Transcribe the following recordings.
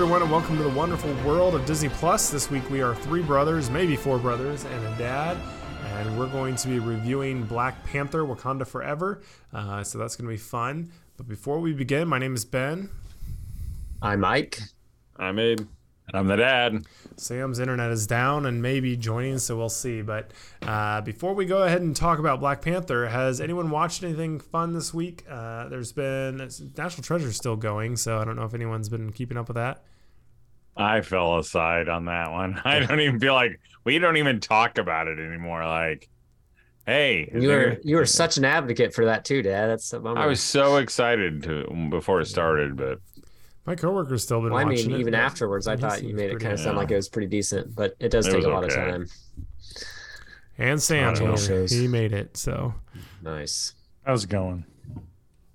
Hey everyone, and welcome to the wonderful world of Disney Plus. This week we are three brothers, maybe four brothers, and a dad, and we're going to be reviewing Black Panther: Wakanda Forever. Uh, so that's going to be fun. But before we begin, my name is Ben. I'm Mike. I'm Abe. And I'm the dad. Sam's internet is down and maybe joining, so we'll see. But uh, before we go ahead and talk about Black Panther, has anyone watched anything fun this week? Uh, there's been National Treasure still going, so I don't know if anyone's been keeping up with that. I fell aside on that one. I don't even feel like we don't even talk about it anymore. Like, hey, you were you were such an advocate for that too, Dad. That's I was so excited to before it started, but my coworker's still been. Well, I mean, even afterwards, I thought you made it kind of sound like it was pretty decent, but it does it take a lot okay. of time. And Sam, he, he made it. So nice. How's it going?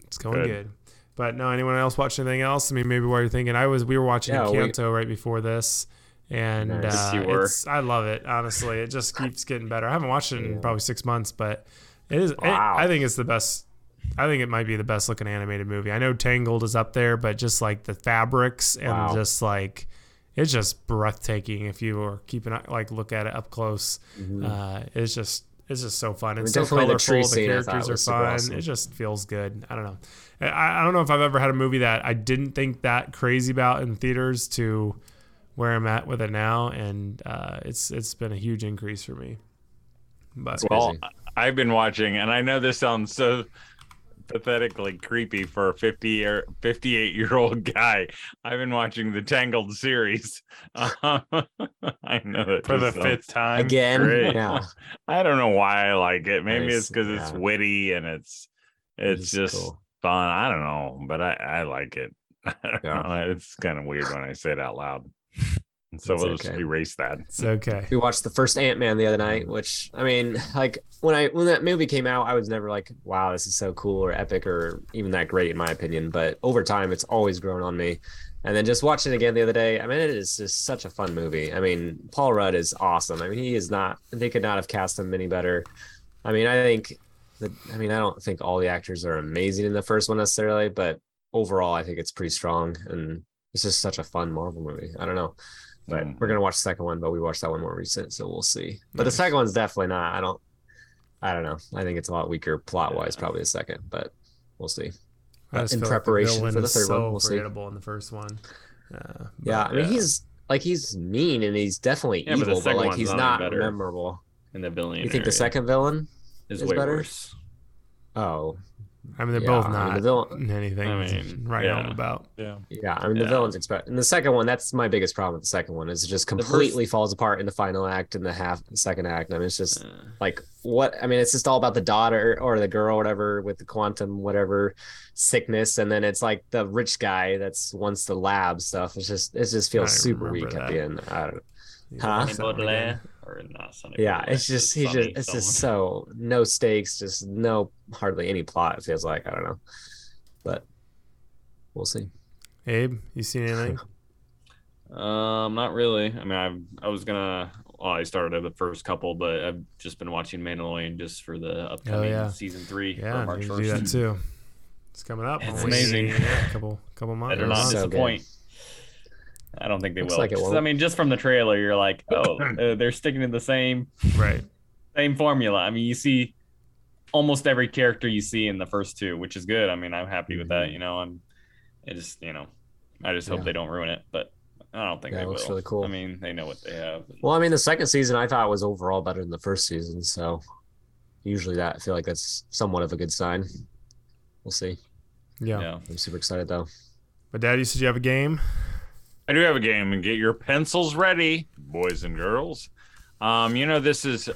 It's going good. good. But no, anyone else watch anything else? I mean, maybe while you're thinking, I was we were watching yeah, Encanto we, right before this, and nice. uh, I love it. Honestly, it just keeps getting better. I haven't watched it in yeah. probably six months, but it is. Wow. It, I think it's the best I think it might be the best looking animated movie. I know Tangled is up there, but just like the fabrics and wow. just like it's just breathtaking if you are keeping like look at it up close. Mm-hmm. Uh, it's just it's just so fun. It's I mean, so colorful. The, the characters are fun. Awesome. It just feels good. I don't know. I, I don't know if I've ever had a movie that I didn't think that crazy about in theaters to where I'm at with it now, and uh, it's it's been a huge increase for me. But well, I've been watching, and I know this sounds so pathetically creepy for a 50 year 58 year old guy i've been watching the tangled series i know that for the fifth time again great. yeah i don't know why i like it maybe nice. it's because yeah. it's witty and it's it's just cool. Fun i don't know but i i like it yeah. it's kind of weird when i say it out loud so it's we'll okay. just erase that. It's okay. We watched the first Ant Man the other night, which I mean, like when I when that movie came out, I was never like, wow, this is so cool or epic or even that great in my opinion. But over time, it's always grown on me. And then just watching it again the other day, I mean, it is just such a fun movie. I mean, Paul Rudd is awesome. I mean, he is not. They could not have cast him any better. I mean, I think that. I mean, I don't think all the actors are amazing in the first one necessarily, but overall, I think it's pretty strong and it's just such a fun Marvel movie. I don't know. But mm. we're gonna watch the second one, but we watched that one more recent, so we'll see. But nice. the second one's definitely not. I don't. I don't know. I think it's a lot weaker plot wise, probably the second, but we'll see. in preparation like the for the third so one, we'll forgettable see. in the first one. Uh, yeah, I mean yeah. he's like he's mean and he's definitely yeah, evil, but, but like he's not memorable. In the villain, you think the second villain is, is better? Worse. Oh, I mean, they're yeah, both not I mean, the villain, anything I mean, right yeah. about. Yeah. Yeah. I mean, the villain's expect. And the second one, that's my biggest problem with the second one is it just completely first... falls apart in the final act and the half, the second act. I mean, it's just like what, I mean, it's just all about the daughter or the girl, whatever, with the quantum, whatever sickness. And then it's like the rich guy that's wants the lab stuff. It's just, it just feels super weak that. at the end. I don't know. Huh? Baudelaire or not Sonny Yeah, it's just he just it's just so no stakes, just no hardly any plot. It feels like I don't know, but we'll see. Abe, you seen anything? um, not really. I mean, I I was gonna. Well, I started the first couple, but I've just been watching Mandalorian just for the upcoming oh, yeah. season three. Yeah, March do that too. It's coming up. It's amazing. Yeah, a couple couple months. Better not so disappoint. Good. I don't think they Looks will. Like it won't. I mean, just from the trailer, you're like, oh, uh, they're sticking to the same right same formula. I mean, you see almost every character you see in the first two, which is good. I mean, I'm happy with that. Mm-hmm. You know, I'm it just you know, I just hope yeah. they don't ruin it, but. I don't think yeah, they looks will. really cool. I mean, they know what they have. Well, I mean, the second season I thought was overall better than the first season, so usually that I feel like that's somewhat of a good sign. We'll see. Yeah, yeah. I'm super excited though. But Dad, you said you have a game. I do have a game, and get your pencils ready, boys and girls. Um, you know, this is,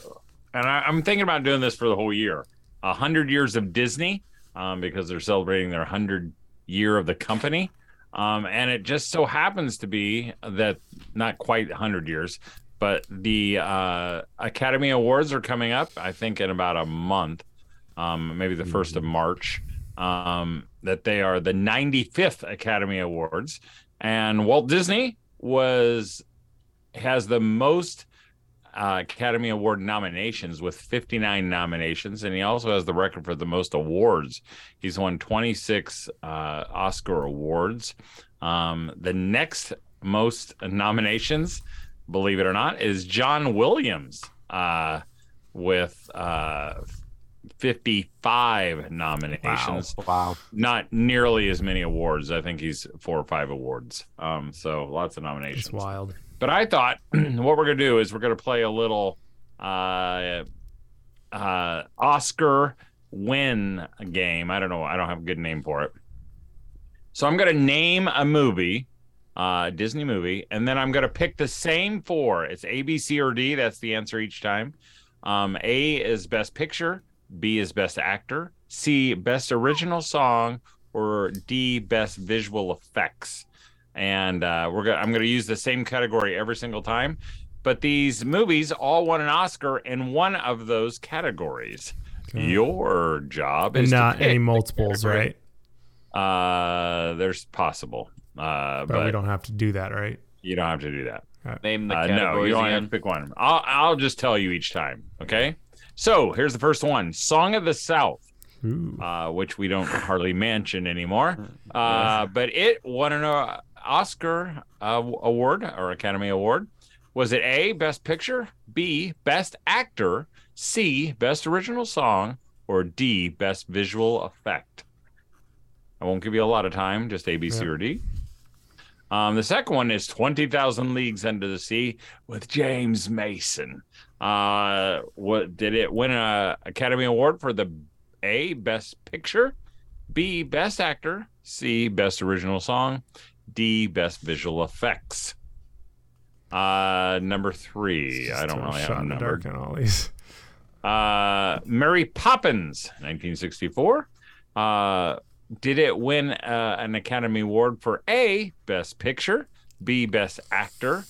and I, am thinking about doing this for the whole year. A hundred years of Disney, um, because they're celebrating their hundred year of the company. Um, and it just so happens to be that not quite 100 years, but the uh, Academy Awards are coming up, I think, in about a month, um, maybe the 1st of mm-hmm. March. Um, that they are the 95th Academy Awards and Walt Disney was has the most uh, Academy Award nominations with 59 nominations, and he also has the record for the most awards. He's won 26 uh, Oscar awards. Um, the next most nominations, believe it or not, is John Williams uh, with uh, 55 nominations. Wow. wow. Not nearly as many awards. I think he's four or five awards. Um, so lots of nominations. It's wild. But I thought what we're gonna do is we're gonna play a little uh, uh, Oscar win game. I don't know. I don't have a good name for it. So I'm gonna name a movie, uh, Disney movie, and then I'm gonna pick the same four. It's A, B, C, or D. That's the answer each time. Um, a is Best Picture. B is Best Actor. C Best Original Song. Or D Best Visual Effects and uh, we're gonna I'm gonna use the same category every single time. But these movies all won an Oscar in one of those categories. Okay. Your job and is not any multiples, right? Uh, there's possible, uh, but, but, we don't have to do that, right? You don't have to do that. Right. Name the categories. Uh, no, you don't again. have to pick one. I'll I'll just tell you each time. Okay. So here's the first one: Song of the South. Uh, which we don't hardly mention anymore. Uh, but it won an uh, Oscar uh, award or Academy Award? Was it A, Best Picture, B, Best Actor, C, Best Original Song, or D, Best Visual Effect? I won't give you a lot of time, just A, B, C, or D. Um, the second one is 20,000 Leagues Under the Sea with James Mason. Uh, what did it win an Academy Award for the A, Best Picture, B, Best Actor, C, Best Original Song, D, best visual effects. Uh, number three. I don't really have a number. Dark all these. Uh, Mary Poppins, 1964. Uh, did it win uh, an Academy Award for A, Best Picture, B, Best Actor,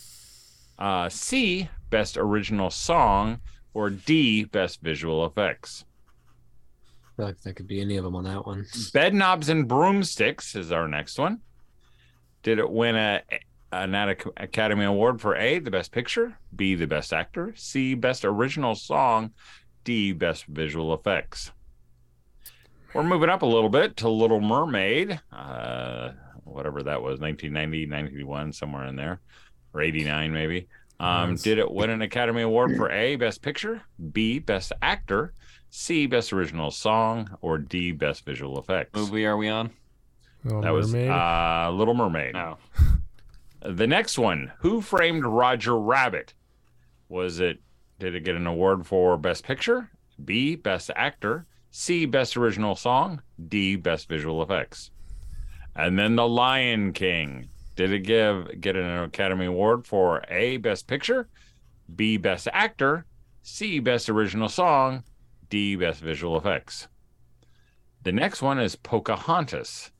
uh, C, Best Original Song, or D, Best Visual Effects? I feel like that could be any of them on that one. Bedknobs and Broomsticks is our next one. Did it win a an Academy Award for A, the Best Picture, B, the Best Actor, C, Best Original Song, D, Best Visual Effects? We're moving up a little bit to Little Mermaid, uh, whatever that was, 1990, 91, somewhere in there, or 89 maybe. Um, nice. Did it win an Academy Award for A, Best Picture, B, Best Actor, C, Best Original Song, or D, Best Visual Effects? Movie are we on? Little that Mermaid? was uh, Little Mermaid. No. The next one, Who Framed Roger Rabbit? Was it? Did it get an award for Best Picture? B. Best Actor. C. Best Original Song. D. Best Visual Effects. And then The Lion King. Did it give get an Academy Award for A. Best Picture? B. Best Actor. C. Best Original Song. D. Best Visual Effects. The next one is Pocahontas.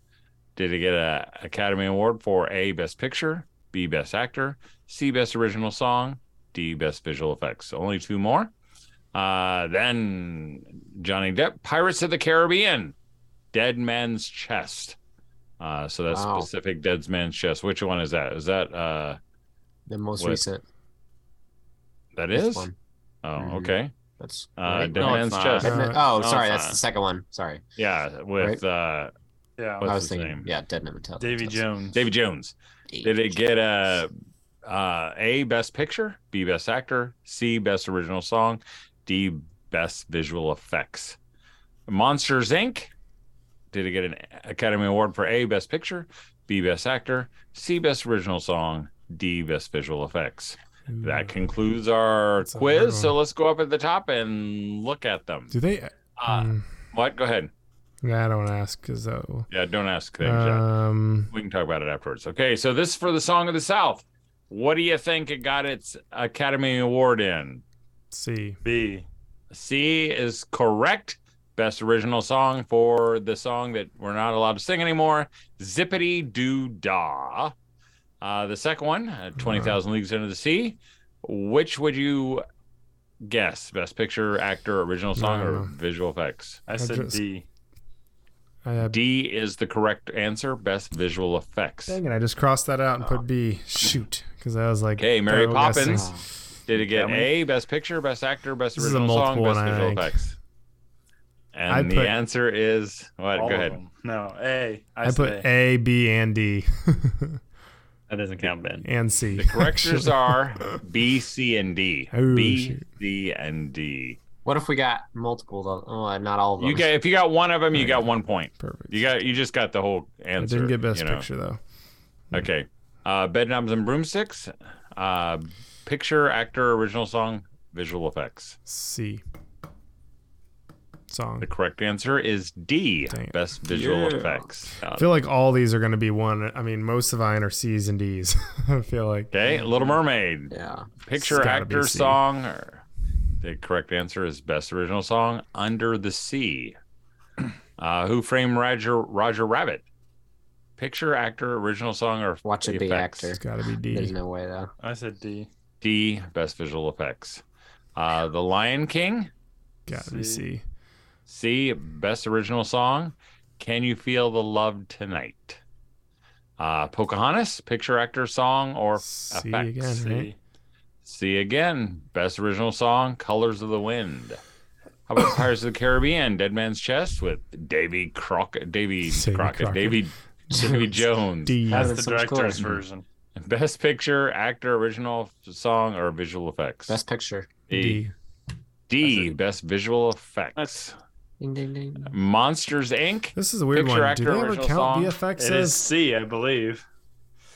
Did it get an Academy Award for A, Best Picture, B, Best Actor, C, Best Original Song, D, Best Visual Effects? Only two more. Uh, then Johnny Depp, Pirates of the Caribbean, Dead Man's Chest. Uh, so that's wow. specific Dead Man's Chest. Which one is that? Is that uh, the most what? recent? That is. Oh, mm-hmm. okay. That's uh, right? Dead no, Man's Chest. oh, no, sorry, that's not. the second one. Sorry. Yeah, with right? uh, yeah, What's I was thinking. Name? Yeah, Dead Never Tell. Davy Jones. Davy Jones. Davy Did it get a uh, A Best Picture, B Best Actor, C Best Original Song, D Best Visual Effects? Monsters Inc. Did it get an Academy Award for A Best Picture, B Best Actor, C Best Original Song, D Best Visual Effects? That concludes our That's quiz. So let's go up at the top and look at them. Do they? Uh, um, what? Go ahead. Yeah, I don't ask because uh, yeah, don't ask things. Um, we can talk about it afterwards. Okay, so this is for the Song of the South. What do you think it got its Academy Award in? C. B. C is correct. Best original song for the song that we're not allowed to sing anymore. Zippity Doo Dah. Uh, the second one, uh, 20,000 Leagues Under the Sea. Which would you guess? Best picture, actor, original song, or visual effects? I said just, D. D is the correct answer. Best visual effects. Dang it! I just crossed that out and put B. Shoot, because I was like, "Hey, Mary Poppins." Did it get A, Best Picture, Best Actor, Best Original Song, Best Visual Effects? And I the put, answer is what? Go ahead. No, A. I, I put A. A, B, and D. That doesn't count, Ben. And C. The correctors are B, C, and D. Oh, B, shoot. C, and D. What if we got multiple? Though? Oh, not all of them. You get if you got one of them, you got one point. Perfect. You got you just got the whole I answer. didn't get best you know. picture though. Okay. Uh, Bedknobs and Broomsticks. Uh, picture, actor, original song, visual effects. C. Song. The correct answer is D. Dang. Best visual Yeah. effects. I feel like all these are going to be one. I mean, most of mine are C's and D's. I feel like. okay. Little Mermaid. Yeah. Picture, It's gotta be actor, song. Or, the correct answer is best original song, Under the Sea. Uh, who framed Roger Roger Rabbit? Picture, actor, original song, or Watch it be VFX? actor. It's got to be D. There's no way though. I said D. D. Best visual effects. Uh, the Lion King. Got to be C. C. C. Best original song. Can you feel the love tonight? Uh, Pocahontas. Picture, actor, song, or C effects. again, C. right? C again. Best original song. Colors of the Wind. How about Pirates of the Caribbean? Dead Man's Chest with Davy Crockett, Davy Davy Crockett, Crockett. Davy, Davy Jones. D. That's That's the director's cooler. version. Best picture, actor, original song, or visual effects. Best picture. D. D. D. Best visual effects. Ding ding ding. Monsters Inc. This is a weird Picture one. actor, Do they ever count song. VFX It is as? C, I believe.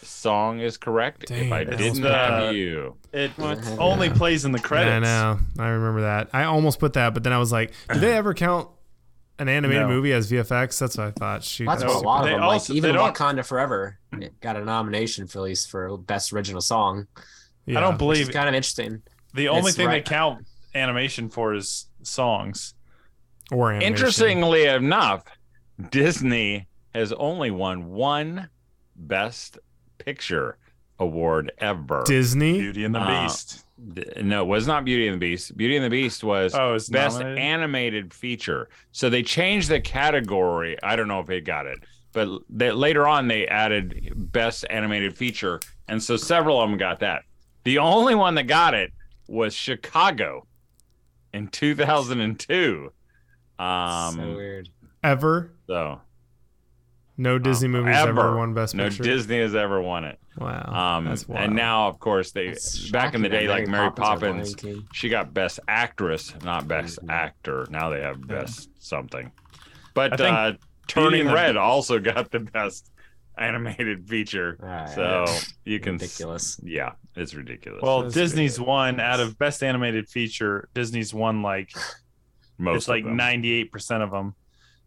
Song is correct. Dang, if I it's didn't the- have uh, you, It only that. plays in the credits. I know. I remember that. I almost put that, but then I was like, do they ever count an animated No. movie as VFX? That's what I thought. Shoot, That's that what a lot of them also- like. Even Wakanda Forever got a nomination for at least for best original song. yeah. I don't believe is kind of interesting. the only It's thing right. they count animation for is songs. Or animation. interestingly enough, Disney has only won one Best Picture award ever. Disney. Beauty and the Uh, Beast. No, it was not Beauty and the Beast. Beauty and the Beast was Oh, it's best nominated? animated feature. So they changed the category. I don't know if they got it, but they, later on they added best animated feature, and so several of them got that. The only one that got it was Chicago in 2002. Um, so weird. Ever. so No Disney movies ever, ever. won Best no Picture. Disney has ever won it. Wow. Um, that's wild. and now, of course, they That's back in the day, like Mary or Poppins, she got best actress, not best Mhm. actor. Now they have Yeah. best something. But uh, Turning and the Red Be- also got the best animated feature. Ah, so yeah. you can, s- ridiculous. yeah, it's ridiculous. Well, That's Disney's won out of best animated feature. Disney's won like most it's like of them. ninety eight percent of them.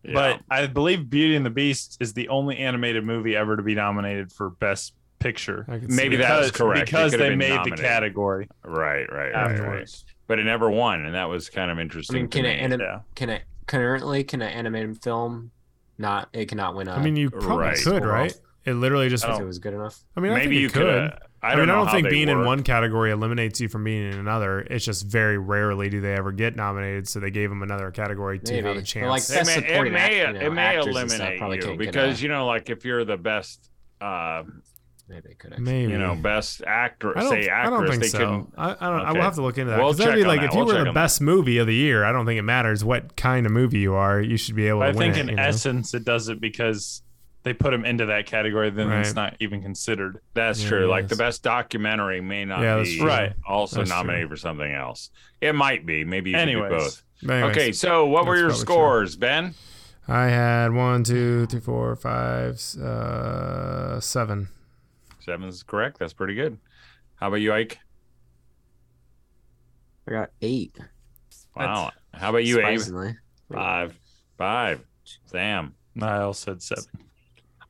Yeah. But I believe Beauty and the Beast is the only animated movie ever to be nominated for best picture. I could see maybe that. that is correct. It Because they made nominated. the category. right, right, right, right. afterwards. But it never won, and that was kind of I interesting. mean, can me. it, anim- Yeah. can it currently can an animated film not? It cannot win. A, I mean, you probably Right. could, right? It literally just. If it was good enough. I mean, I Maybe think you could. could. I I, don't mean, know I don't think they being in one category eliminates you from being in another. It's just very rarely do they ever get nominated, so they gave them another category to Maybe. have a But, chance. like, it may, it may, act- you know, it may actors stuff eliminate you can't get because you know, like if you're the best, uh, Maybe it could. Actually. Maybe you know, best actor, I don't, say I don't think they so. can. I, I don't. I Okay. will have to look into that We'll because that'd check be on like that. if you We'll were the on that. best movie of the year. I don't think it matters what kind of movie you are. You should be able But I to win I think it. in you know? essence it does it because they put them into that category, then Right. it's not even considered. That's Yeah, true. Like yes. the best documentary may not Yeah, be. Right. also That's true. nominated for something else. It might be. Maybe you Anyways. can do both. But anyways, okay, so what were your probably true. scores, Ben? I had one, two, three, four, five, uh, seven. Seven's correct. That's pretty good. How about you, Mike? I got eight. Wow. How about you, Abe? Five. Five. Sam. Niall said seven.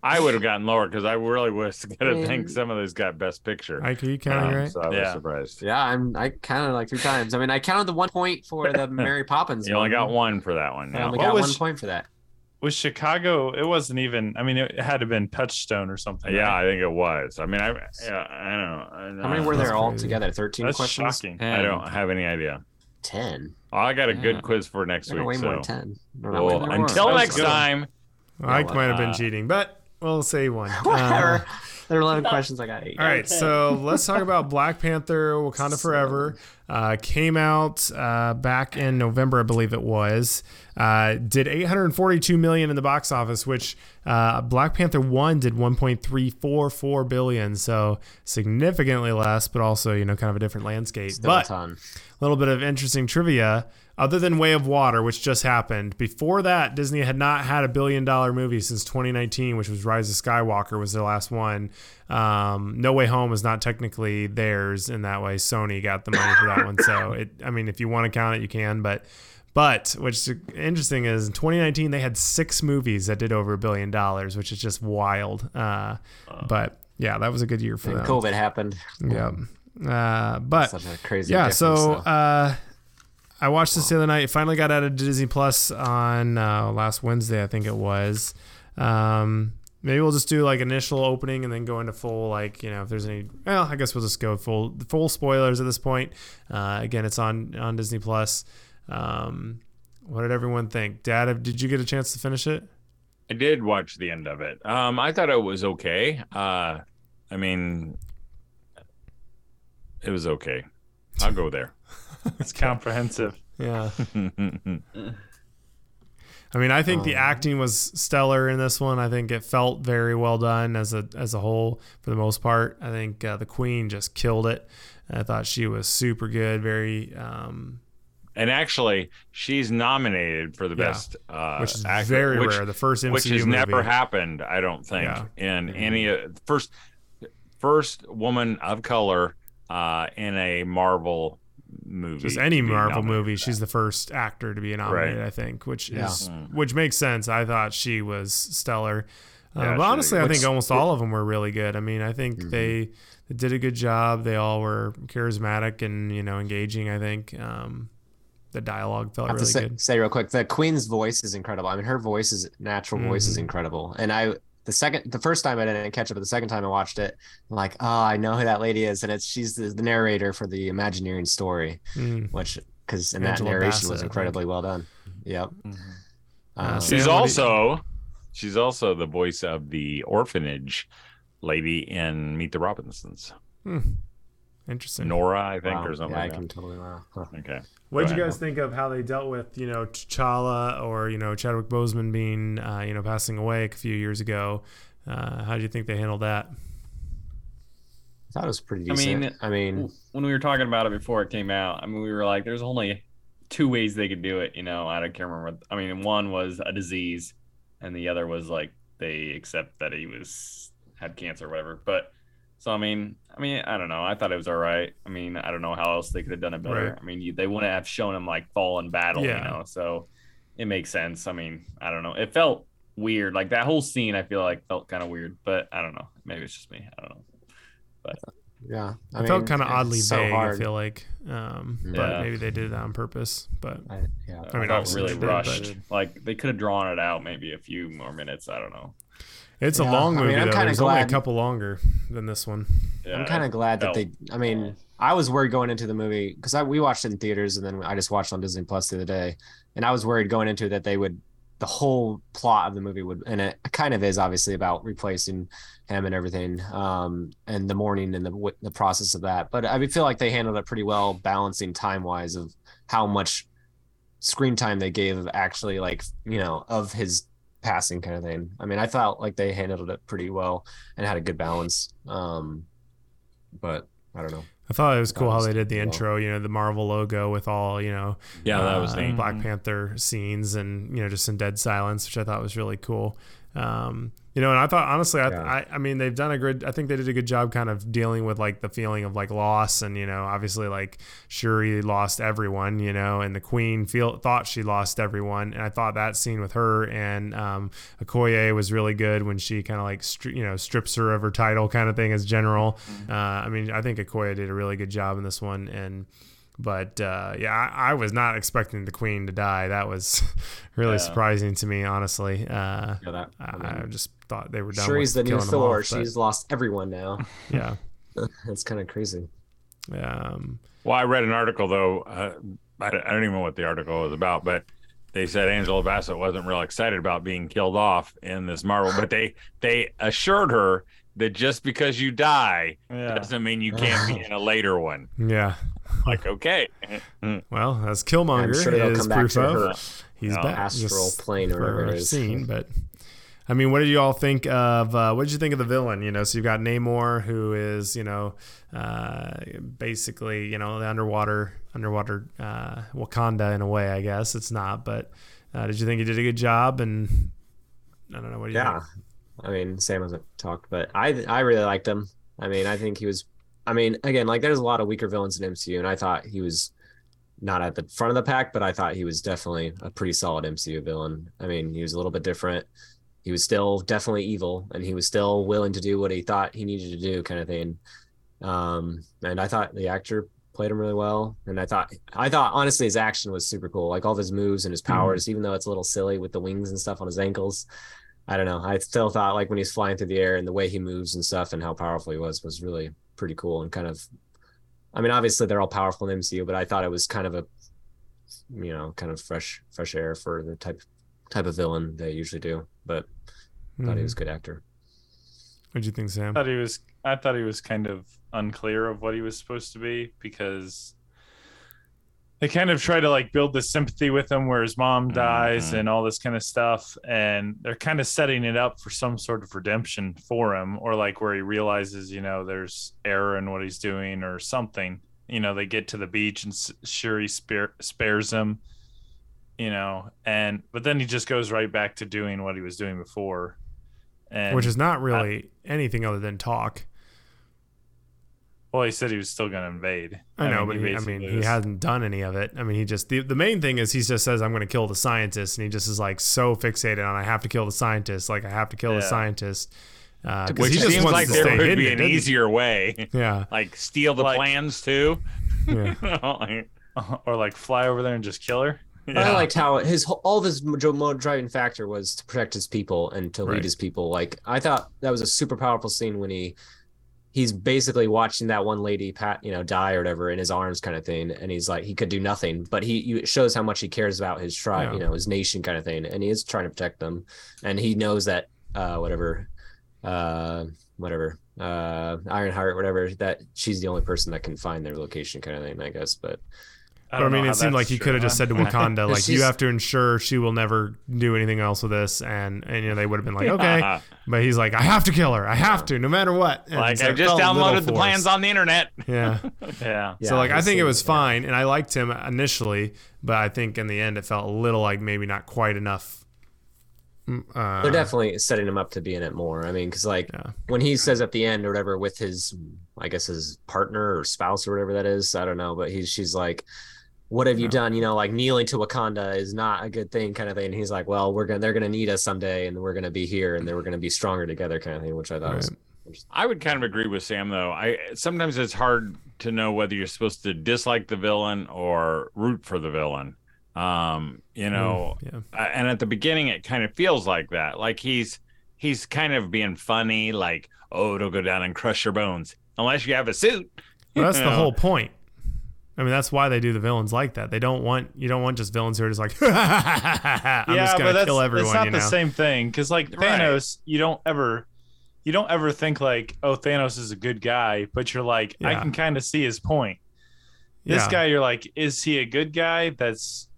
I would have gotten lower because I really was gonna Man. think some of those got best picture. Mike, are you counting Um, right? So I was Yeah. surprised. Yeah, I'm. I counted like three times. I mean, I counted the one point for the Mary Poppins. You only one. got one for that one. I Yeah. only What got was- one point for that. With Chicago, it wasn't even. I mean, it had to have been Touchstone or something. Yeah, right? I think it was. I mean, I yeah, I don't know. I don't How many know. were That's there all crazy. together? Thirteen That's questions. shocking. I don't have any idea. Ten. Oh, I got a Yeah. good quiz for next week. way more So than ten. Well, way there were. until next good. time, Mike well, might have been cheating, but we'll say one. Whatever. Uh, there were eleven questions. I got eight. all right, so let's talk about Black Panther: Wakanda Forever. Uh, came out uh, back in November, I believe it was. Uh, did 842 million in the box office, which uh, Black Panther one did 1.344 billion, so significantly less, but also you know kind of a different landscape. Still but a little bit of interesting trivia other than Way of Water, which just happened. Before that, Disney had not had a billion dollar movie since 2019, which was Rise of Skywalker was their last one. Um, no Way Home is not technically theirs in that way. Sony got the money for that one, so it. I mean, if you want to count it, you can. But but what's interesting is in 2019 they had six movies that did over a billion dollars, which is just wild. Uh, but yeah, that was a good year for and them. COVID happened. Yeah. Uh, but Such a crazy yeah, so uh, I watched this the other night. It finally got out of Disney Plus on uh, last Wednesday, I think it was. Um, maybe we'll just do like initial opening and then go into full like you know if there's any. Well, I guess we'll just go full full spoilers at this point. Uh, again, it's on on Disney Plus. Um, what did everyone think? Dad, did you get a chance to finish it? I did watch the end of it. Um, I thought it was okay. Uh, I mean, it was okay. I'll go there. it's comprehensive. Yeah. I mean, I think um, the acting was stellar in this one. I think it felt very well done as a as a whole for the most part. I think uh, the Queen just killed it. I thought she was super good. Very. Um, and actually, she's nominated for the yeah, best, uh, which is actor, very which, rare. The first MCU which has movie. never happened, I don't think, yeah. in mm-hmm. any uh, first first woman of color uh, in a Marvel movie. Just any Marvel movie, she's the first actor to be nominated, right. I think, which yeah. is mm. which makes sense. I thought she was stellar. Uh, but honestly, I think almost all of them were really good. I mean, I think mm-hmm. they, they, did a good job. They all were charismatic and you know engaging. I think um, the dialogue felt really say, good. Say real quick, the Queen's voice is incredible. I mean, her voice is natural mm-hmm. voice is mm-hmm. incredible, and I the second the first time I didn't catch it, but the second time I watched it, I'm like, oh, I know who that lady is, and it's she's the, the narrator for the Imagineering story, mm. which because in Angela that narration Bassett, was incredibly well done. Yep. Mm-hmm. Uh, she's also she's also the voice of the orphanage lady in Meet the Robinsons. Hmm. Interesting. Nora, I think, wow. or something. Yeah, like I can totally. Wow. Huh. Okay. What did you guys think of how they dealt with, you know, T'Challa or you know Chadwick Boseman being, uh, you know, passing away a few years ago? Uh, how do you think they handled that? I thought it was pretty decent. I mean, I mean, when we were talking about it before it came out, I mean, we were like, there's only two ways they could do it. You know, I don't can't remember. I mean, one was a disease, and the other was like they accept that he was had cancer or whatever. But so I mean, I mean, I don't know. I thought it was all right. I mean, I don't know how else they could have done it better. Right. I mean, you, they wouldn't have shown him like fall in battle, yeah. you know. So it makes sense. I mean, I don't know. It felt weird. Like that whole scene, I feel like felt kind of weird. But I don't know. Maybe it's just me. I don't know. But yeah, I it mean, felt kind of oddly so vague. Hard. I feel like, um, yeah. but maybe they did it on purpose. But I, yeah, I mean, I felt really rushed. Did, like they could have drawn it out maybe a few more minutes. I don't know. It's yeah, a long movie. I mean, I'm kind of glad. Only a couple longer than this one. Yeah, I'm kind of glad that they. I mean, I was worried going into the movie because we watched it in theaters and then I just watched on Disney Plus the other day, and I was worried going into it that they would the whole plot of the movie would and it kind of is obviously about replacing him and everything um and the mourning and the the process of that but i feel like they handled it pretty well balancing time wise of how much screen time they gave actually like you know of his passing kind of thing. I mean, I felt like they handled it pretty well and had a good balance. Um, but I don't know. I thought it was cool how they did the well. intro, you know, the Marvel logo with all, you know, yeah, that was uh, neat. Black Panther scenes and, you know, just some dead silence, which I thought was really cool. Um, you know, and I thought honestly, I, yeah. I, I, mean, they've done a good. I think they did a good job, kind of dealing with like the feeling of like loss, and you know, obviously like Shuri lost everyone, you know, and the Queen feel thought she lost everyone, and I thought that scene with her and um, Okoye was really good when she kind of like stri- you know strips her of her title, kind of thing as general. Mm-hmm. Uh, I mean, I think Okoye did a really good job in this one, and but uh, yeah, I, I, was not expecting the queen to die. That was really yeah. surprising to me, honestly. Uh, yeah, that, I, mean, I, just thought they were done. Shuri's the new Thor. Off, She's lost everyone now. Yeah, that's kind of crazy. Um, well, I read an article though. Uh, I, I don't even know what the article was about, but they said Angela Bassett wasn't real excited about being killed off in this Marvel, but they they assured her that just because you die yeah. doesn't mean you can't be in a later one. Yeah. Like, okay. well, as Killmonger sure is proof of, he's no. back. Astral plane or whatever it is. Scene, but I mean, what did you all think of? Uh, what did you think of the villain? You know, so you've got Namor, who is you know, uh, basically you know the underwater underwater uh, Wakanda in a way. I guess it's not, but uh, did you think he did a good job? And I don't know what do you yeah. think? I mean, Sam hasn't talked, but I I really liked him. I mean, I think he was. I mean, again, like there's a lot of weaker villains in MCU, and I thought he was not at the front of the pack, but I thought he was definitely a pretty solid MCU villain. I mean, he was a little bit different. He was still definitely evil, and he was still willing to do what he thought he needed to do, kind of thing. Um, and I thought the actor played him really well, and I thought I thought honestly his action was super cool, like all of his moves and his mm-hmm. powers, mm-hmm. even though it's a little silly with the wings and stuff on his ankles. I don't know. I still thought like when he's flying through the air and the way he moves and stuff and how powerful he was was really pretty cool and kind of. I mean, obviously they're all powerful in MCU, but I thought it was kind of a, you know, kind of fresh fresh air for the type type of villain they usually do. But mm-hmm. thought he was a good actor. What do you think, Sam? I thought he was. I thought he was kind of unclear of what he was supposed to be because they kind of try to like build the sympathy with him where his mom dies mm-hmm. and all this kind of stuff and they're kind of setting it up for some sort of redemption for him or like where he realizes you know there's error in what he's doing or something. You know they get to the beach and shuri spare, spares him you know and but then he just goes right back to doing what he was doing before. And which is not really I, anything other than talk well, he said he was still going to invade. I, I know, mean, but he, I mean, he hasn't done any of it. I mean, he just the, the main thing is he just says I'm going to kill the scientist, and he just is like so fixated on I have to kill the scientist, like I have to kill yeah. the scientist. Uh, Which he seems like there would hidden, be an easier way. Yeah, like steal the like, plans too. Yeah. or like fly over there and just kill her. Yeah. I liked how his all of his driving factor was to protect his people and to lead right. his people. Like I thought that was a super powerful scene when he he's basically watching that one lady pat you know die or whatever in his arms kind of thing. And he's like he could do nothing but he it shows how much he cares about his tribe yeah. you know his nation kind of thing. And he is trying to protect them. And he knows that uh whatever uh whatever uh ironheart whatever that she's the only person that can find their location kind of thing i guess. But I, I mean, it seemed like he could have just said to Wakanda, like, "You have to ensure she will never do anything else with this," and and you know they would have been like, "Okay," but he's like, "I have to kill her. I have to, no matter what." And like I just downloaded the plans on the internet. Yeah, yeah. So like, I think it was fine, and I liked him initially, but I think in the end it felt a little like maybe not quite enough. Mm, uh, They're definitely setting him up to be in it more. I mean, because like yeah. when he says at the end or whatever with his, I guess his partner or spouse or whatever that is, I don't know, but he's she's like what have you done? You know, like kneeling to Wakanda is not a good thing, kind of thing. And he's like, well, we're gonna, they're gonna need us someday, and we're gonna be here, and then we're gonna be stronger together, kind of thing. Which I thought right. was. I would kind of agree with Sam though. I sometimes it's hard to know whether you're supposed to dislike the villain or root for the villain. Um, you know, mm, yeah. and at the beginning it kind of feels like that. Like he's he's kind of being funny, like, oh, it'll go down and crush your bones unless you have a suit. Well, that's the know? whole point. I mean, that's why they do the villains like that. They don't want you don't want just villains who are just like, I'm yeah, just gonna kill everyone. It's not you know? the same thing because like Thanos, right. you don't ever, you don't ever think like, oh, Thanos is a good guy, but you're like, yeah. I can kind of see his point. This yeah. guy, you're like, is he a good guy? That's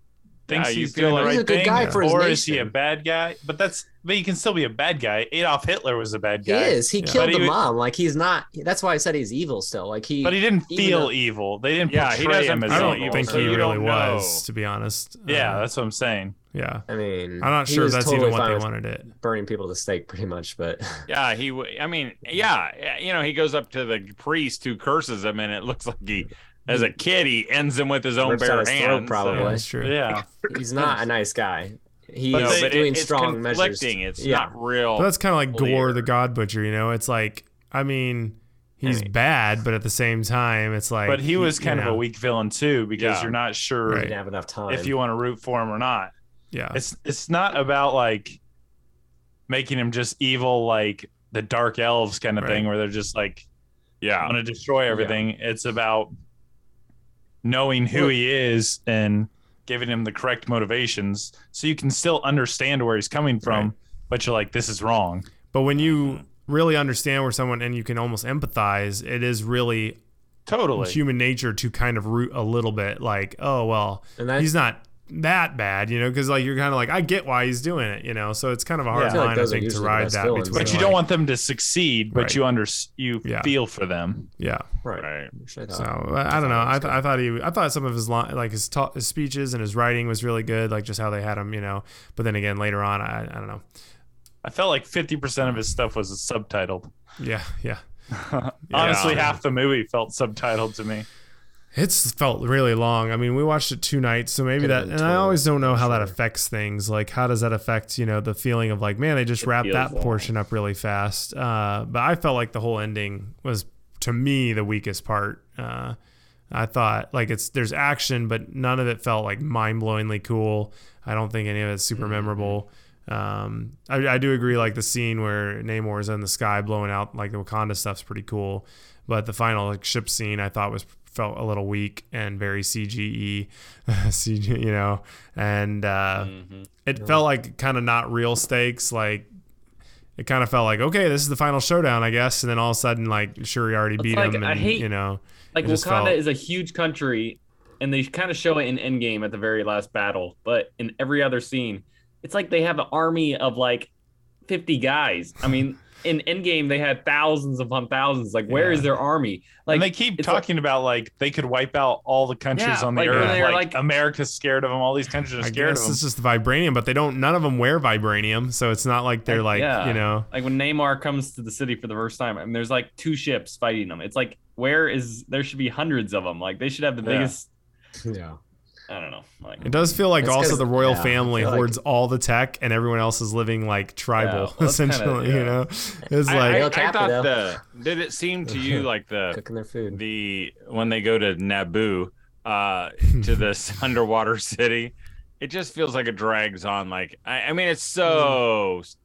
thinks yeah, he's doing the right thing, or is he a bad guy? But that's but he can still be a bad guy. Adolf Hitler was a bad guy. He is. He yeah. killed but the he mom. Like he's not. That's why I said he's evil still. Like he. But he didn't feel though, evil. They didn't. Yeah, he doesn't. I don't evil, think so he really was, to be honest. Yeah, uh, that's what I'm saying. Yeah. I mean, I'm not sure that's totally even what they wanted it. Burning people to the stake, pretty much. But yeah, he. I mean, yeah, you know, he goes up to the priest who curses him, and it looks like he as a kid, he ends him with his own bare hands. Probably, so. that's true. Yeah, he's not a nice guy. He's no, but uh, doing it, strong measures. It's yeah. not real. But that's kind of like clear. Gorr the God Butcher. You know, it's like I mean. He's I mean, bad, but at the same time, it's like. But he was kind of know. a weak villain too, because yeah. you're not sure right. have enough time if you want to root for him or not. Yeah, it's it's not about like making him just evil, like the dark elves kind of right. thing, where they're just like, yeah, want to destroy everything. Yeah. It's about knowing who he is and giving him the correct motivations. So you can still understand where he's coming from right. but you're like this is wrong. But when you really understand where someone and you can almost empathize it is really totally. human nature to kind of root a little bit like oh well he's not that bad, you know, because like you're kind of like I get why he's doing it, you know. So it's kind of a hard yeah. line, I, like I think, to ride that. Between, but you don't want them to succeed, but right. you under you yeah. feel for them. Yeah, right. right. So I don't know. I, th- I thought he, I thought some of his like his, ta- his speeches and his writing was really good, like just how they had him, you know. But then again, later on, I, I don't know. I felt like fifty percent of his stuff was subtitled. Yeah, yeah. Honestly, half the movie felt subtitled to me. It's felt really long. I mean, we watched it two nights, so maybe that. And I always don't know how that affects things. Like, how does that affect you know the feeling of like, man, they just it wrapped that long. portion up really fast. Uh, but I felt like the whole ending was to me the weakest part. Uh, I thought like it's there's action, but none of it felt like mind blowingly cool. I don't think any of it's super mm-hmm. memorable. Um, I, I do agree, like the scene where Namor is in the sky blowing out like the Wakanda stuff's pretty cool, but the final like ship scene I thought was felt a little weak and very CGE, CG, you know, and uh, mm-hmm. it felt like kind of not real stakes. Like it kind of felt like okay, this is the final showdown, I guess, and then all of a sudden, like Shuri already it's beat like, him, and I hate, you know, like Wakanda felt... is a huge country, and they kind of show it in Endgame at the very last battle, but in every other scene, it's like they have an army of like fifty guys. I mean in Endgame they had thousands upon thousands. Like, where yeah. is their army? Like, and they keep talking like, about like they could wipe out all the countries yeah, on the like, earth. Like, like, America's scared of them. All these countries are I scared of them. It's just the vibranium, but they don't. None of them wear vibranium, so it's not like they're like yeah. you know. Like when Namor comes to the city for the first time, I mean, there's like two ships fighting them. It's like where is there should be hundreds of them. Like they should have the biggest. Yeah. I don't know. Like, it does feel like also the royal yeah, family hoards like, all the tech, and everyone else is living like tribal, yeah, well, essentially. Kinda, yeah. You know, it's I, like I, I, I thought the. Did it seem to you like the cooking their food? The when they go to Naboo, uh, to this underwater city, it just feels like it drags on. Like I, I mean, it's so. Mm.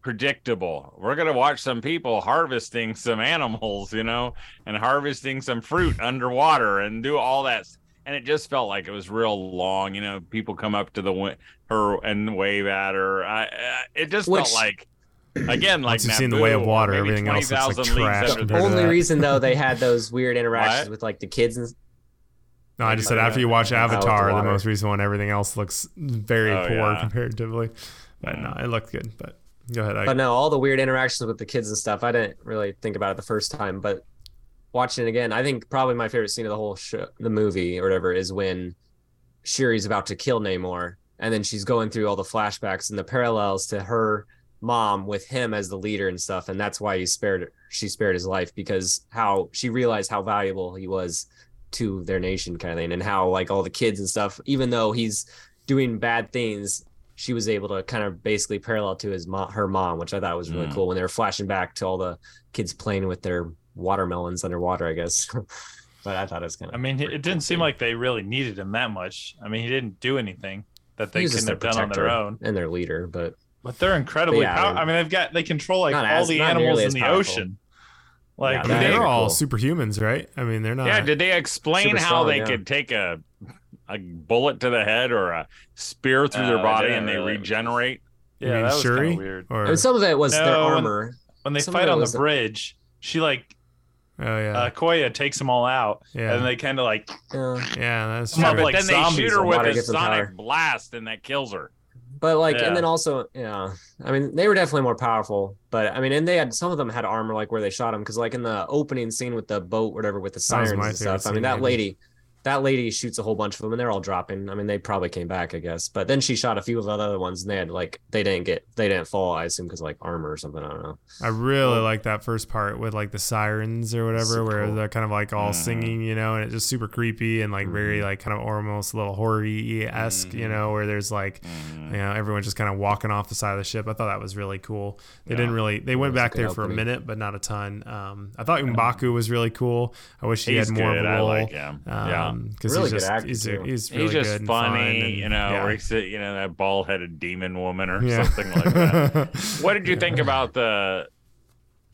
Predictable. We're gonna watch some people harvesting some animals, you know, and harvesting some fruit underwater and do all that and it just felt like it was real long. You know, people come up to the her and wave at her. I, I it just Which, felt like again like you've seen the way of water, everything else looks like trash. The only reason though they had those weird interactions with like the kids and. No, I just said after you watch Avatar, the, the, most recent one, everything else looks very oh, poor yeah. comparatively. But no, mm. it looked good. But go ahead. I... But no, all the weird interactions with the kids and stuff, I didn't really think about it the first time. But watching it again, I think probably my favorite scene of the whole show, the movie or whatever, is when Shuri's about to kill Namor, and then she's going through all the flashbacks and the parallels to her mom with him as the leader and stuff, and that's why he spared she spared his life because how she realized how valuable he was to their nation, kind of thing, and how like all the kids and stuff, even though he's doing bad things, she was able to kind of basically parallel to his mom, her mom, which I thought was really mm. cool when they were flashing back to all the kids playing with their watermelons underwater, I guess. but I thought it was kind of. I mean, it didn't seem like they really needed him that much. I mean, he didn't do anything that they couldn't have done on their own. And their leader, but but they're incredibly. But yeah, powerful. I mean, they've got they control like all as, the animals in the powerful. ocean. Like yeah, they're all cool. superhumans, right? I mean, they're not. Yeah. Did they explain how they yeah. could take a a bullet to the head or a spear through uh, their body and they really. regenerate? Yeah, that was kind of weird. Or... And some of it was no, their armor. When, when they some fight on the bridge, she like Oh yeah. Uh, Koya takes them all out, yeah. and they kind of like, yeah, that's true. Yeah, but like then they shoot her with a sonic blast, and that kills her. But like, yeah. and then also, yeah, I mean, they were definitely more powerful. But I mean, and they had some of them had armor, like where they shot them, because like in the opening scene with the boat, whatever, with the sirens and stuff. I mean, that lady, that lady shoots a whole bunch of them and they're all dropping. I mean, they probably came back, I guess. But then she shot a few of the other ones and they had like they didn't get they didn't fall, I assume, because like armor or something. I don't know. I really well, like that first part with like the sirens or whatever, where cool. they're kind of like all mm. singing, you know, and it's just super creepy and like mm. very like kind of almost a little horror esque, mm. you mm-hmm. know, where there's like mm. you know everyone just kind of walking off the side of the ship. I thought that was really cool. They yeah. didn't really they went back there for a minute, but not a ton. Um, I thought Mbaku was really cool. I wish he He's had more good. of a role. I like him. Um, yeah, because really he's just He's, he's, he's, really he's just funny, and, you know, yeah. or he's you know that bald headed demon woman or yeah. something like that. what did you think about the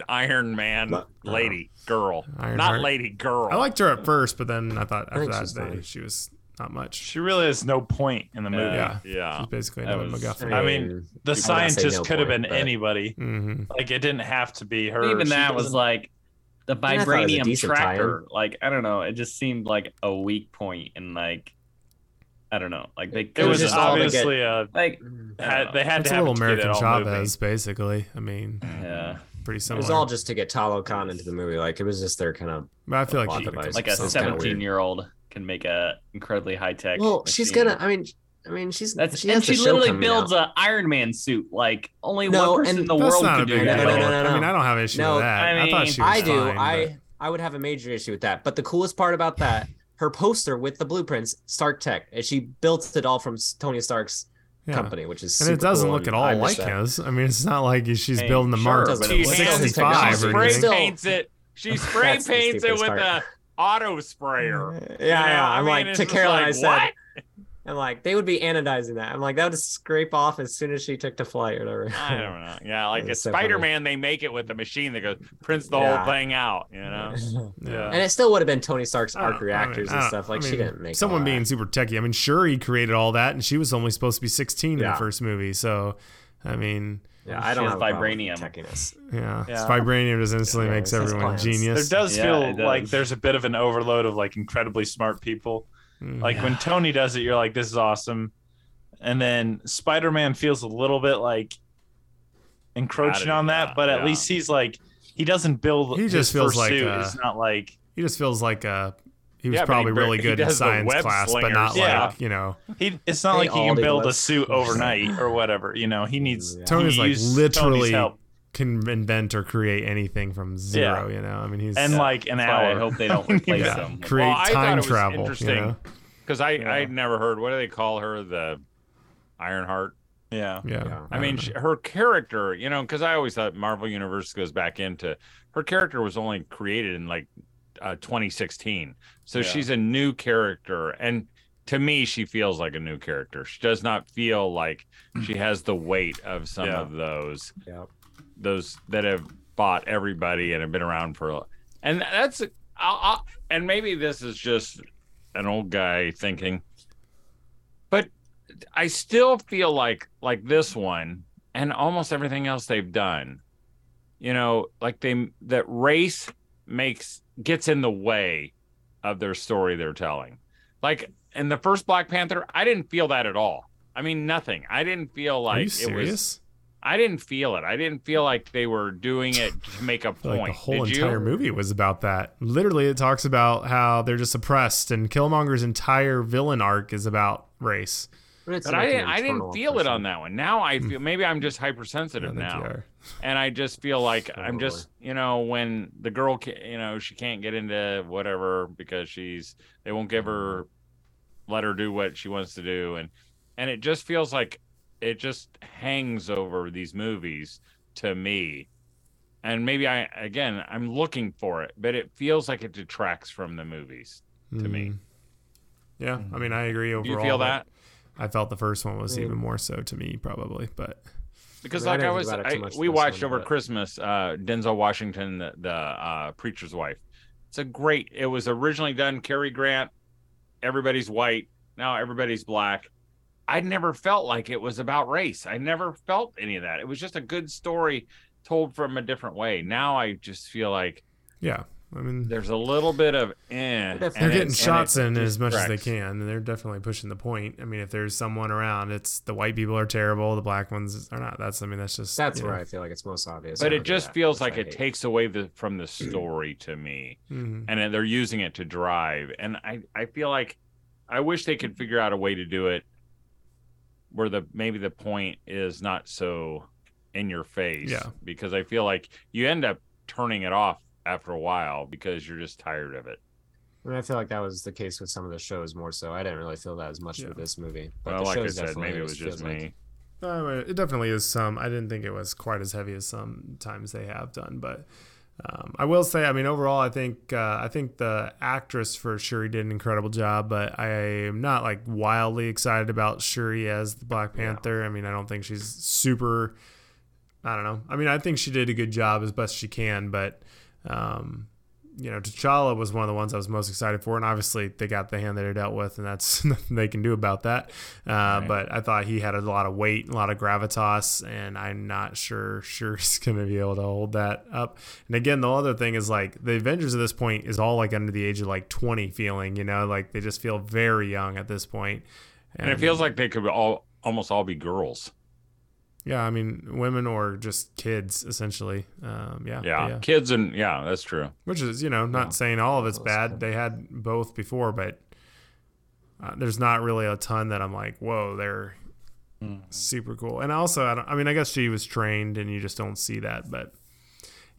Iron Man lady girl? Iron not Heart. lady girl. I liked her at first, but then I thought after I that they, she was not much. She really has no point in the movie. Yeah, yeah. She's basically no MacGuffin. I mean, the scientist no could have been but... anybody. Mm-hmm. Like it didn't have to be her. Even she that was like the vibranium tracker. Like I don't know, it just seemed like a weak point and like I don't know. Like they it was just obviously get, a like had, they had it's to a little America Chavez, basically. I mean, yeah, pretty similar. It was all just to get Talokan into the movie. Like it was just their kind of. I feel like device. like a seventeen-year-old can make a incredibly high tech. Well, machine. she's gonna. I mean, I mean, she's that's she and she literally builds an Iron Man suit. Like only no, one person in the world could do that. No, no, no, no, I mean, I don't have an issue no, with that. I, mean, I thought she was I do. Fine, I but... I would have a major issue with that. But the coolest part about that, her poster with the blueprints, Stark Tech, and she built it all from Tony Stark's yeah. company, which is and it doesn't cool look at all like his. I mean, it's not like she's hey, building the sure, Mark she 65 spray paints it. She spray paints it with a auto sprayer. Yeah, yeah. I'm I mean, like to Caroline. Like, I said, what? I'm like, they would be anodizing that. I'm like, that would scrape off as soon as she took to flight or whatever. I don't know. Yeah, like a so Spider Man, they make it with a machine that goes prints the yeah. whole thing out. You know. yeah. And it still would have been Tony Stark's arc reactors I mean, and stuff. Like I mean, she didn't make someone being super techy. I mean, sure, he created all that, and she was only supposed to be 16 yeah. in the first movie. So, I mean. Yeah, I don't have vibranium. Techiness. Yeah, yeah. vibranium just instantly yeah, makes everyone genius. There does feel does. like there's a bit of an overload of like incredibly smart people. Like yeah. when Tony does it, you're like, this is awesome. And then Spider Man feels a little bit like encroaching on that, but at yeah. least he's like, he doesn't build. He just feels like a, it's not like he just feels like a. He was yeah, probably he, really good in science class, slingers. but not yeah. like you know. He it's not they like he can build a suit overnight or whatever. You know, he needs. Tony's like literally can invent or create anything from zero. Yeah. You know, I mean, he's and like an hour. I hope they don't replace yeah. him. Create well, time travel. Interesting because you know? I I never heard what do they call her the Ironheart. Yeah. yeah, yeah. I, I mean, she, her character, you know, because I always thought Marvel Universe goes back into her character was only created in like uh, 2016, so yeah. she's a new character, and to me, she feels like a new character. She does not feel like she has the weight of some yeah. of those. Yeah those that have bought everybody and have been around for and that's I'll, I'll, and maybe this is just an old guy thinking but i still feel like like this one and almost everything else they've done you know like they that race makes gets in the way of their story they're telling. Like in the first black panther i didn't feel that at all. I mean nothing. I didn't feel like it was I didn't feel it. I didn't feel like they were doing it to make a point. Like the whole Did entire you? movie was about that. Literally, it talks about how they're just oppressed, and Killmonger's entire villain arc is about race. But, but I, I didn't feel person. it on that one. Now I hmm. feel maybe I'm just hypersensitive now, and I just feel like totally. I'm just you know when the girl you know she can't get into whatever because she's they won't give her let her do what she wants to do, and and it just feels like it just hangs over these movies to me and maybe i again i'm looking for it but it feels like it detracts from the movies to mm. me mm-hmm. yeah i mean i agree overall Do you feel that i felt the first one was mm. even more so to me probably but because like i, was I, we watched one, over but... christmas uh denzel washington the, the uh preacher's wife it's a great it was originally done Cary grant everybody's white now everybody's black I never felt like it was about race. I never felt any of that. It was just a good story told from a different way. Now I just feel like yeah, I mean there's a little bit of eh, they're getting shots in as much as they can, and they're definitely pushing the point. I mean, if there's someone around, it's the white people are terrible, the black ones are not. That's I mean that's just that's where know. I feel like it's most obvious. But it just feels like it takes away the from the story to me, mm-hmm. and they're using it to drive, and I I feel like I wish they could figure out a way to do it where the maybe the point is not so in your face. Yeah. Because I feel like you end up turning it off after a while because you're just tired of it. I mean, I feel like that was the case with some of the shows more so. I didn't really feel that as much yeah. with this movie. But well, like I said, maybe it was just me. Like... Uh, it definitely is some. I didn't think it was quite as heavy as some times they have done, but um, I will say, I mean, overall, I think uh, I think the actress for Shuri did an incredible job, but I am not like wildly excited about Shuri as the Black Panther. Yeah. I mean, I don't think she's super. I don't know. I mean, I think she did a good job as best she can, but um, you know, T'Challa was one of the ones I was most excited for, and obviously they got the hand that they're dealt with, and that's nothing they can do about that. Uh, right. But I thought he had a lot of weight, a lot of gravitas, and I'm not sure sure he's going to be able to hold that up. And again, the other thing is like the Avengers at this point is all like under the age of like 20, feeling you know, like they just feel very young at this point. And, and it feels like they could all almost all be girls. Yeah, I mean, women or just kids, essentially. Um, yeah, yeah, yeah, kids and yeah, that's true. Which is, you know, not yeah. saying all of it's bad. They had both before, but uh, there's not really a ton that I'm like, whoa, they're mm. super cool. And also, I, I, mean, I guess she was trained, and you just don't see that, but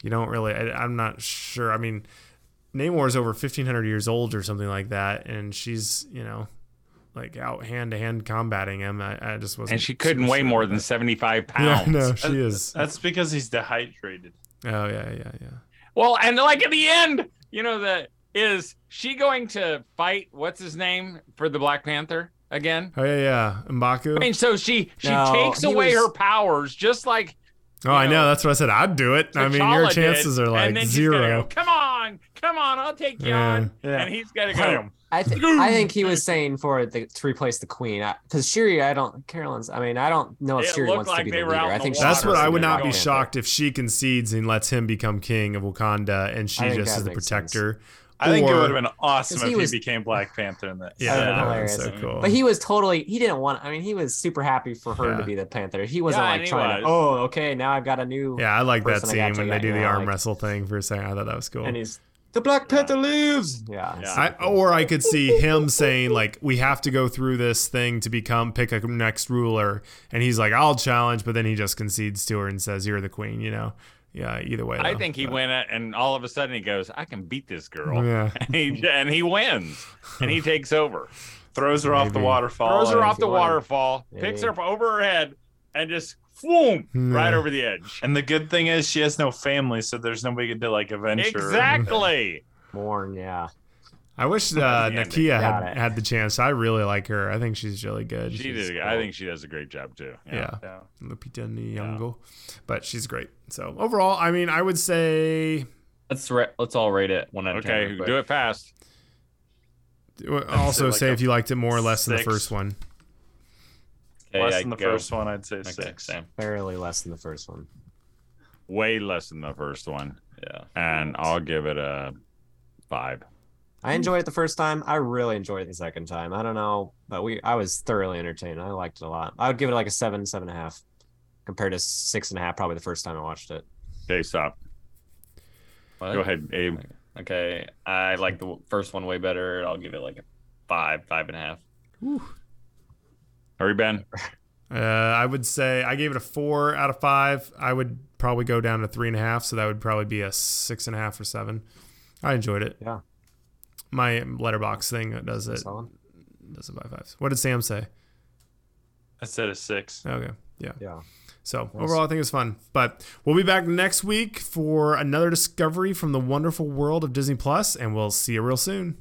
you don't really. I, I'm not sure. I mean, Namor is over 1,500 years old or something like that, and she's, you know, like out hand to hand combating him. I, I just wasn't. And she couldn't weigh more than seventy five pounds. Yeah, no, she is. That's because he's dehydrated. Oh yeah, yeah, yeah. Well, and like at the end, you know, the is she going to fight? What's his name for the Black Panther again? Oh yeah, yeah, Mbaku. I mean, so she she no, takes away was... her powers, just like. Oh, know, I know. That's what I said. I'd do it. I mean, your chances did, are like zero. Go, come on, come on, I'll take you yeah. on. Yeah. And he's got to go. I, th- I think he was saying for the, to replace the queen because Shuri. I don't. Carolyn's. I mean, I don't know if it Shuri wants like to be the leader. I think that's what I would not be shocked if she concedes and lets him become king of Wakanda and she just is the protector. Sense. I think it would have been awesome if he, was, he became Black Panther in that. Yeah, that so cool. But he was totally. He didn't want. I mean, he was super happy for her yeah. to be the Panther. He wasn't yeah, like trying was. to. Oh, okay, now I've got a new. Yeah, I like that scene when they do the arm like, wrestle thing for a second. I thought that was cool. And he's the Black Panther lives. Yeah. yeah. I, or I could see him saying like, "We have to go through this thing to become pick a next ruler," and he's like, "I'll challenge," but then he just concedes to her and says, "You're the queen," you know. Yeah, either way. Though, I think he but. went and all of a sudden he goes, "I can beat this girl," yeah. and he and he wins, and he takes over, throws her Maybe. off the waterfall, throws her off the waterfall, picks her up over her head, and just boom, right over the edge. And the good thing is she has no family, so there's nobody to like avenge exactly. her. Exactly. Mourn, yeah. I wish uh, Nakia had, had the chance. I really like her. I think she's really good. She she's did. Cool. I think she does a great job too. Yeah, yeah. Lupita Nyong'o, yeah. but she's great. So overall, I mean, I would say let's ra- let's all rate it one out of okay, ten. Okay, do it fast. Also, say, like say if you liked it more or less six. than the first one. Okay, less than the go. first one, I'd say okay, six. Same. Barely less than the first one. Way less than the first one. Yeah. And I'll give it a five. I enjoyed it the first time. I really enjoyed it the second time. I don't know, but we I was thoroughly entertained. I liked it a lot. I would give it like a seven, seven and a half, compared to six and a half probably the first time I watched it. Okay, stop. What? Go ahead, Abe. Okay, I like the first one way better. I'll give it like a five, five and a half. Whew. Hurry, Ben. Uh, I would say I gave it a four out of five. I would probably go down to three and a half, so that would probably be a six and a half or seven. I enjoyed it. Yeah. My Letterboxd thing does it. Solid. Does it by fives. What did Sam say? I said a six. Okay. Yeah. Yeah. So nice. overall, I think it's fun. But we'll be back next week for another discovery from the wonderful world of Disney Plus, and we'll see you real soon.